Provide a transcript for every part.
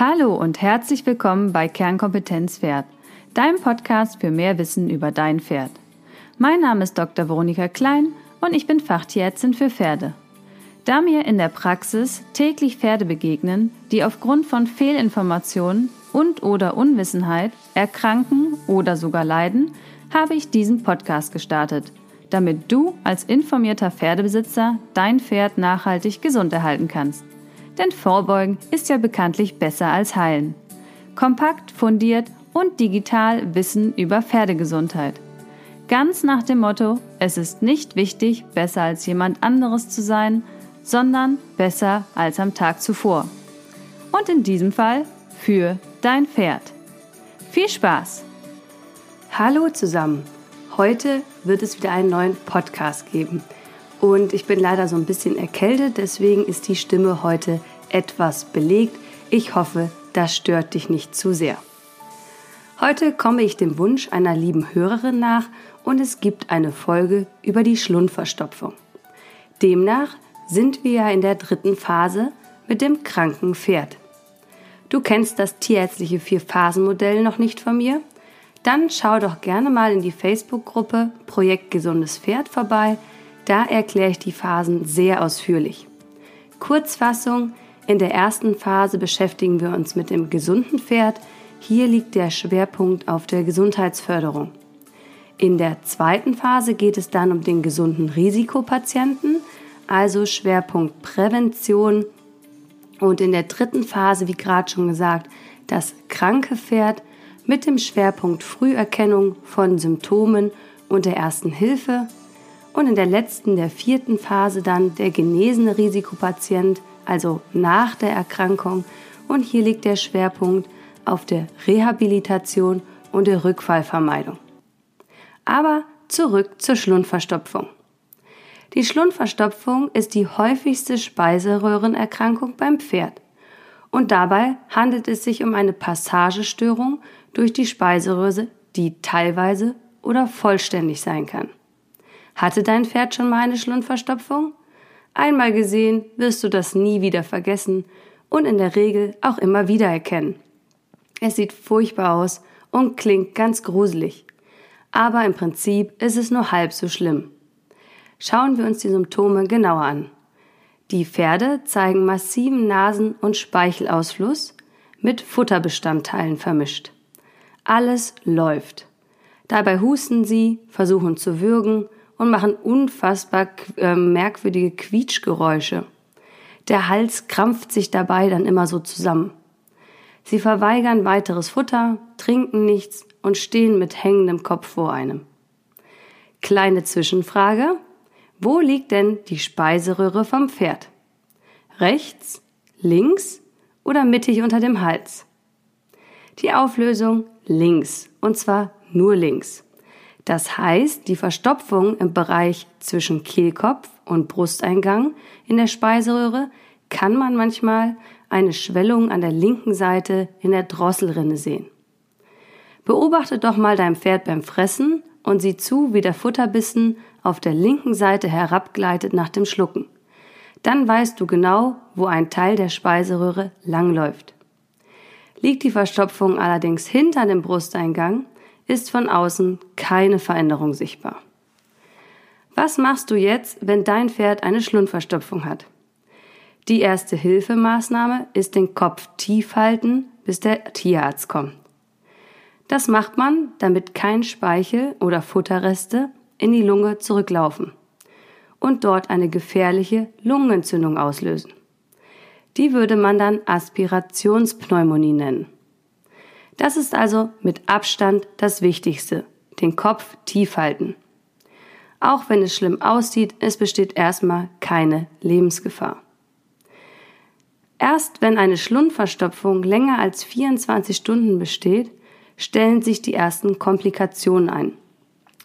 Hallo und herzlich willkommen bei Kernkompetenz Pferd, deinem Podcast für mehr Wissen über dein Pferd. Mein Name ist Dr. Veronika Klein und ich bin Fachtierärztin für Pferde. Da mir in der Praxis täglich Pferde begegnen, die aufgrund von Fehlinformationen und oder Unwissenheit erkranken oder sogar leiden, habe ich diesen Podcast gestartet, damit du als informierter Pferdebesitzer dein Pferd nachhaltig gesund erhalten kannst. Denn Vorbeugen ist ja bekanntlich besser als heilen. Kompakt, fundiert und digital Wissen über Pferdegesundheit. Ganz nach dem Motto, es ist nicht wichtig, besser als jemand anderes zu sein, sondern besser als am Tag zuvor. Und in diesem Fall für dein Pferd. Viel Spaß! Hallo zusammen! Heute wird es wieder einen neuen Podcast geben. Und ich bin leider so ein bisschen erkältet, deswegen ist die Stimme heute etwas belegt. Ich hoffe, das stört dich nicht zu sehr. Heute komme ich dem Wunsch einer lieben Hörerin nach und es gibt eine Folge über die Schlundverstopfung. Demnach sind wir ja in der dritten Phase mit dem kranken Pferd. Du kennst das tierärztliche Vier-Phasen-Modell noch nicht von mir? Dann schau doch gerne mal in die Facebook-Gruppe Projekt Gesundes Pferd vorbei. Da erkläre ich die Phasen sehr ausführlich. Kurzfassung, in der ersten Phase beschäftigen wir uns mit dem gesunden Pferd. Hier liegt der Schwerpunkt auf der Gesundheitsförderung. In der zweiten Phase geht es dann um den gesunden Risikopatienten, also Schwerpunkt Prävention. Und in der dritten Phase, wie gerade schon gesagt, das kranke Pferd mit dem Schwerpunkt Früherkennung von Symptomen und der ersten Hilfe und in der letzten, der vierten Phase dann der genesene Risikopatient, also nach der Erkrankung. Und hier liegt der Schwerpunkt auf der Rehabilitation und der Rückfallvermeidung. Aber zurück zur Schlundverstopfung. Die Schlundverstopfung ist die häufigste Speiseröhrenerkrankung beim Pferd. Und dabei handelt es sich um eine Passagestörung durch die Speiseröhre, die teilweise oder vollständig sein kann. Hatte dein Pferd schon mal eine Schlundverstopfung? Einmal gesehen wirst du das nie wieder vergessen und in der Regel auch immer wieder erkennen. Es sieht furchtbar aus und klingt ganz gruselig. Aber im Prinzip ist es nur halb so schlimm. Schauen wir uns die Symptome genauer an. Die Pferde zeigen massiven Nasen- und Speichelausfluss mit Futterbestandteilen vermischt. Alles läuft. Dabei husten sie, versuchen zu würgen und machen unfassbar äh, merkwürdige Quietschgeräusche. Der Hals krampft sich dabei dann immer so zusammen. Sie verweigern weiteres Futter, trinken nichts und stehen mit hängendem Kopf vor einem. Kleine Zwischenfrage. Wo liegt denn die Speiseröhre vom Pferd? Rechts, links oder mittig unter dem Hals? Die Auflösung links, und zwar nur links. Das heißt, die Verstopfung im Bereich zwischen Kehlkopf und Brusteingang in der Speiseröhre kann man manchmal eine Schwellung an der linken Seite in der Drosselrinne sehen. Beobachte doch mal dein Pferd beim Fressen und sieh zu, wie der Futterbissen auf der linken Seite herabgleitet nach dem Schlucken. Dann weißt du genau, wo ein Teil der Speiseröhre langläuft. Liegt die Verstopfung allerdings hinter dem Brusteingang, ist von außen keine Veränderung sichtbar. Was machst du jetzt, wenn dein Pferd eine Schlundverstopfung hat? Die erste Hilfemaßnahme ist den Kopf tief halten, bis der Tierarzt kommt. Das macht man, damit kein Speichel oder Futterreste in die Lunge zurücklaufen und dort eine gefährliche Lungenentzündung auslösen. Die würde man dann Aspirationspneumonie nennen. Das ist also mit Abstand das Wichtigste, den Kopf tief halten. Auch wenn es schlimm aussieht, es besteht erstmal keine Lebensgefahr. Erst wenn eine Schlundverstopfung länger als 24 Stunden besteht, stellen sich die ersten Komplikationen ein,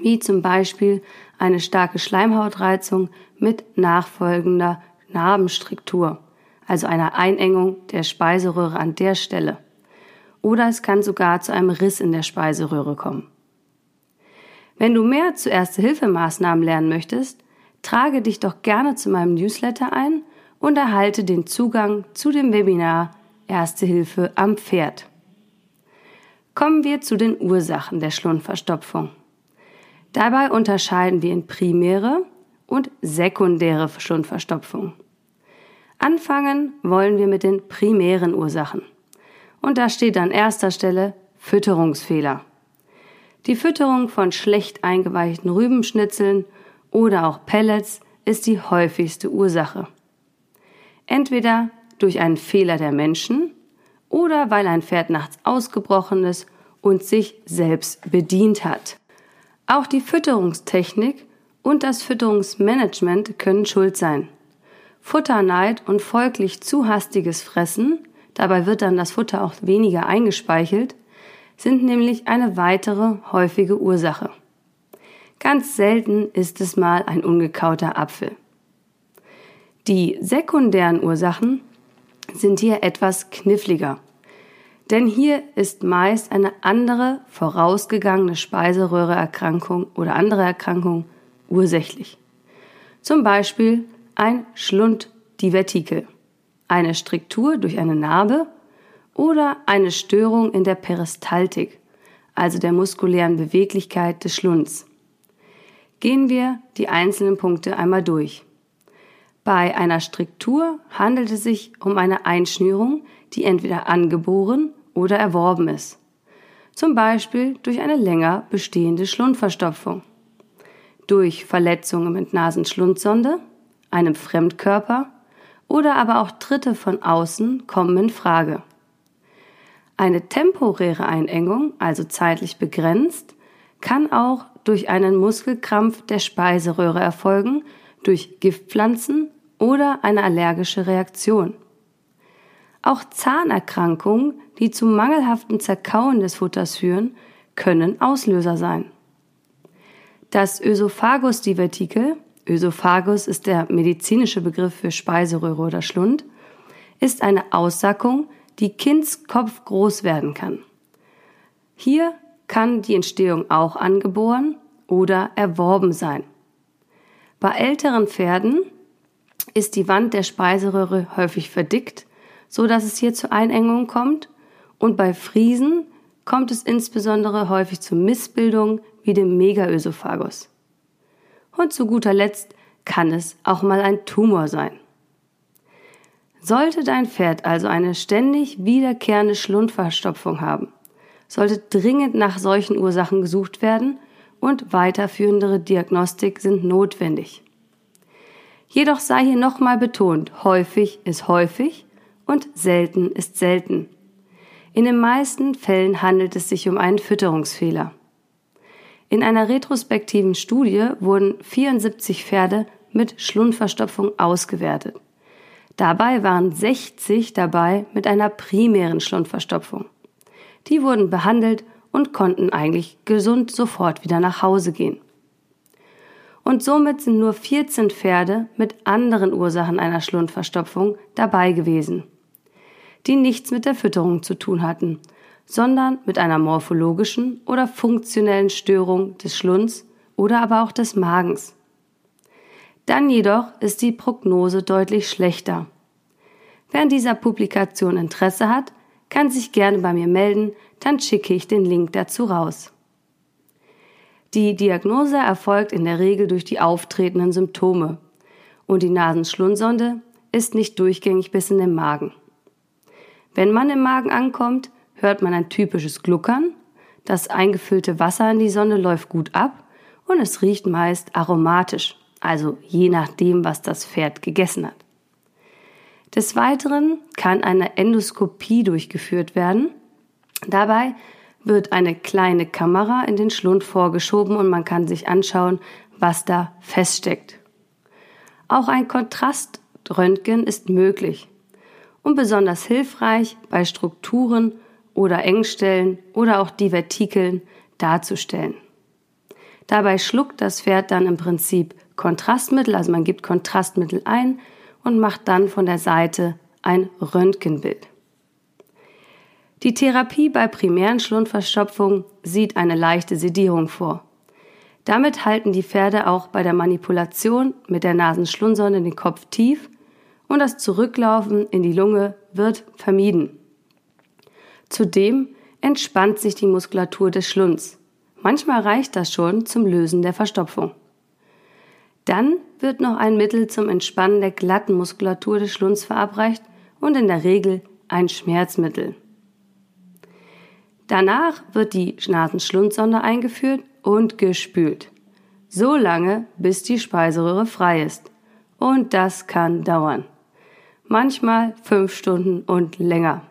wie zum Beispiel eine starke Schleimhautreizung mit nachfolgender Narbenstruktur, also einer Einengung der Speiseröhre an der Stelle oder es kann sogar zu einem Riss in der Speiseröhre kommen. Wenn du mehr zu Erste-Hilfemaßnahmen lernen möchtest, trage dich doch gerne zu meinem Newsletter ein und erhalte den Zugang zu dem Webinar Erste Hilfe am Pferd. Kommen wir zu den Ursachen der Schlundverstopfung. Dabei unterscheiden wir in primäre und sekundäre Schlundverstopfung. Anfangen wollen wir mit den primären Ursachen. Und da steht an erster Stelle Fütterungsfehler. Die Fütterung von schlecht eingeweichten Rübenschnitzeln oder auch Pellets ist die häufigste Ursache. Entweder durch einen Fehler der Menschen oder weil ein Pferd nachts ausgebrochen ist und sich selbst bedient hat. Auch die Fütterungstechnik und das Fütterungsmanagement können schuld sein. Futterneid und folglich zu hastiges Fressen, dabei wird dann das Futter auch weniger eingespeichelt, sind nämlich eine weitere häufige Ursache. Ganz selten ist es mal ein ungekauter Apfel. Die sekundären Ursachen sind hier etwas kniffliger. Denn hier ist meist eine andere vorausgegangene Speiseröhreerkrankung oder andere Erkrankung ursächlich. Zum Beispiel ein Schlunddivertikel, eine Striktur durch eine Narbe oder eine Störung in der Peristaltik, also der muskulären Beweglichkeit des Schlunds. Gehen wir die einzelnen Punkte einmal durch. Bei einer Striktur handelt es sich um eine Einschnürung, die entweder angeboren oder erworben ist. Zum Beispiel durch eine länger bestehende Schlundverstopfung. Durch Verletzungen mit Nasenschlundsonde, einem Fremdkörper oder aber auch Tritte von außen kommen in Frage. Eine temporäre Einengung, also zeitlich begrenzt, kann auch durch einen Muskelkrampf der Speiseröhre erfolgen, durch Giftpflanzen oder eine allergische Reaktion. Auch Zahnerkrankungen, die zum mangelhaften Zerkauen des Futters führen, können Auslöser sein. Das Ösophagus-Divertikel, Ösophagus ist der medizinische Begriff für Speiseröhre oder Schlund, ist eine Aussackung, die Kindskopf groß werden kann. Hier kann die Entstehung auch angeboren oder erworben sein. Bei älteren Pferden ist die Wand der Speiseröhre häufig verdickt, so dass es hier zu Einengungen kommt und bei Friesen kommt es insbesondere häufig zu Missbildungen wie dem Megaösophagus. Und zu guter Letzt kann es auch mal ein Tumor sein. Sollte dein Pferd also eine ständig wiederkehrende Schlundverstopfung haben, sollte dringend nach solchen Ursachen gesucht werden und weiterführendere Diagnostik sind notwendig. Jedoch sei hier nochmal betont, häufig ist häufig und selten ist selten. In den meisten Fällen handelt es sich um einen Fütterungsfehler. In einer retrospektiven Studie wurden 74 Pferde mit Schlundverstopfung ausgewertet. Dabei waren 60 dabei mit einer primären Schlundverstopfung. Die wurden behandelt und konnten eigentlich gesund sofort wieder nach Hause gehen. Und somit sind nur 14 Pferde mit anderen Ursachen einer Schlundverstopfung dabei gewesen, die nichts mit der Fütterung zu tun hatten, sondern mit einer morphologischen oder funktionellen Störung des Schlunds oder aber auch des Magens. Dann jedoch ist die Prognose deutlich schlechter. Wer an dieser Publikation Interesse hat, kann sich gerne bei mir melden, dann schicke ich den Link dazu raus. Die Diagnose erfolgt in der Regel durch die auftretenden Symptome und die Nasenschlundsonde ist nicht durchgängig bis in den Magen. Wenn man im Magen ankommt, hört man ein typisches Gluckern, das eingefüllte Wasser in die Sonne läuft gut ab und es riecht meist aromatisch also je nachdem, was das Pferd gegessen hat. Des Weiteren kann eine Endoskopie durchgeführt werden. Dabei wird eine kleine Kamera in den Schlund vorgeschoben und man kann sich anschauen, was da feststeckt. Auch ein Kontraströntgen ist möglich und besonders hilfreich bei Strukturen oder Engstellen oder auch Divertikeln darzustellen. Dabei schluckt das Pferd dann im Prinzip Kontrastmittel, also man gibt Kontrastmittel ein und macht dann von der Seite ein Röntgenbild. Die Therapie bei primären Schlundverstopfung sieht eine leichte Sedierung vor. Damit halten die Pferde auch bei der Manipulation mit der Nasenschlundsonde den Kopf tief und das Zurücklaufen in die Lunge wird vermieden. Zudem entspannt sich die Muskulatur des Schlunds. Manchmal reicht das schon zum Lösen der Verstopfung. Dann wird noch ein Mittel zum Entspannen der glatten Muskulatur des Schlunds verabreicht und in der Regel ein Schmerzmittel. Danach wird die Nasenschlundsonde eingeführt und gespült. So lange, bis die Speiseröhre frei ist. Und das kann dauern. Manchmal fünf Stunden und länger.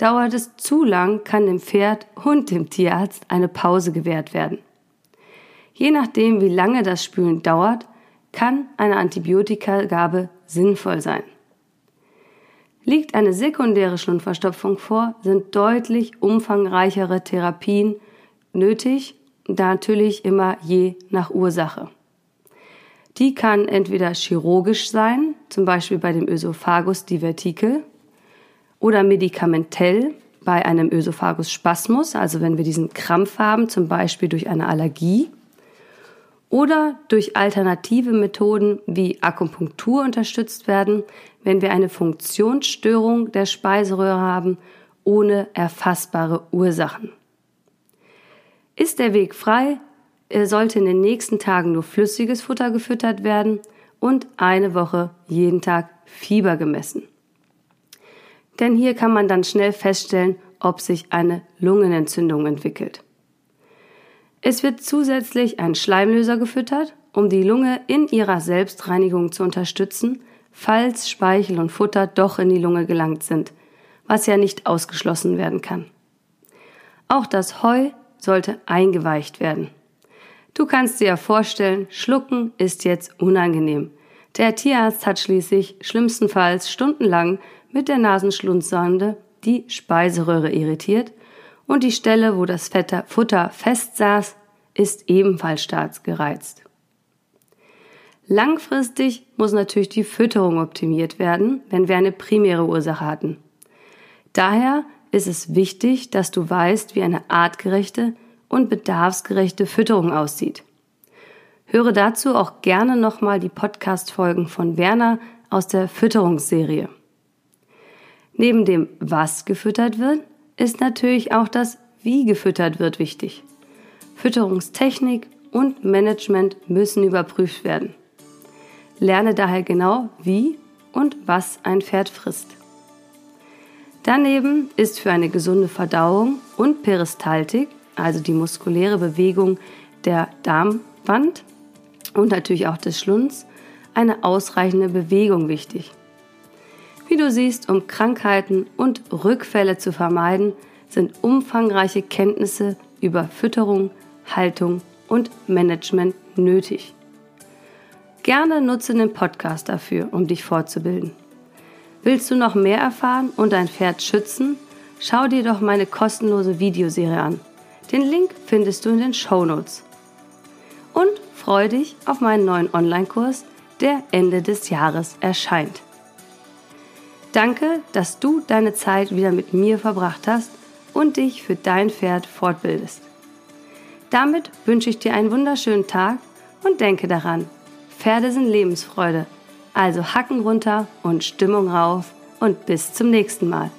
Dauert es zu lang, kann dem Pferd und dem Tierarzt eine Pause gewährt werden. Je nachdem, wie lange das Spülen dauert, kann eine Antibiotikagabe sinnvoll sein. Liegt eine sekundäre Schlundverstopfung vor, sind deutlich umfangreichere Therapien nötig, natürlich immer je nach Ursache. Die kann entweder chirurgisch sein, zum Beispiel bei dem Ösophagus divertikel, oder medikamentell bei einem Ösophagus-Spasmus, also wenn wir diesen Krampf haben, zum Beispiel durch eine Allergie, oder durch alternative Methoden wie Akupunktur unterstützt werden, wenn wir eine Funktionsstörung der Speiseröhre haben, ohne erfassbare Ursachen. Ist der Weg frei, sollte in den nächsten Tagen nur flüssiges Futter gefüttert werden und eine Woche jeden Tag Fieber gemessen denn hier kann man dann schnell feststellen, ob sich eine Lungenentzündung entwickelt. Es wird zusätzlich ein Schleimlöser gefüttert, um die Lunge in ihrer Selbstreinigung zu unterstützen, falls Speichel und Futter doch in die Lunge gelangt sind, was ja nicht ausgeschlossen werden kann. Auch das Heu sollte eingeweicht werden. Du kannst dir ja vorstellen, Schlucken ist jetzt unangenehm. Der Tierarzt hat schließlich schlimmstenfalls stundenlang mit der Nasenschlundsonde die Speiseröhre irritiert und die Stelle, wo das Futter festsaß, ist ebenfalls stark gereizt. Langfristig muss natürlich die Fütterung optimiert werden, wenn wir eine primäre Ursache hatten. Daher ist es wichtig, dass du weißt, wie eine artgerechte und bedarfsgerechte Fütterung aussieht. Höre dazu auch gerne nochmal die Podcast-Folgen von Werner aus der Fütterungsserie. Neben dem, was gefüttert wird, ist natürlich auch das, wie gefüttert wird, wichtig. Fütterungstechnik und Management müssen überprüft werden. Lerne daher genau, wie und was ein Pferd frisst. Daneben ist für eine gesunde Verdauung und Peristaltik, also die muskuläre Bewegung der Darmwand und natürlich auch des Schlunds, eine ausreichende Bewegung wichtig. Wie du siehst, um Krankheiten und Rückfälle zu vermeiden, sind umfangreiche Kenntnisse über Fütterung, Haltung und Management nötig. Gerne nutze den Podcast dafür, um dich fortzubilden. Willst du noch mehr erfahren und dein Pferd schützen? Schau dir doch meine kostenlose Videoserie an. Den Link findest du in den Show Notes. Und freue dich auf meinen neuen Online-Kurs, der Ende des Jahres erscheint. Danke, dass du deine Zeit wieder mit mir verbracht hast und dich für dein Pferd fortbildest. Damit wünsche ich dir einen wunderschönen Tag und denke daran, Pferde sind Lebensfreude. Also Hacken runter und Stimmung rauf und bis zum nächsten Mal.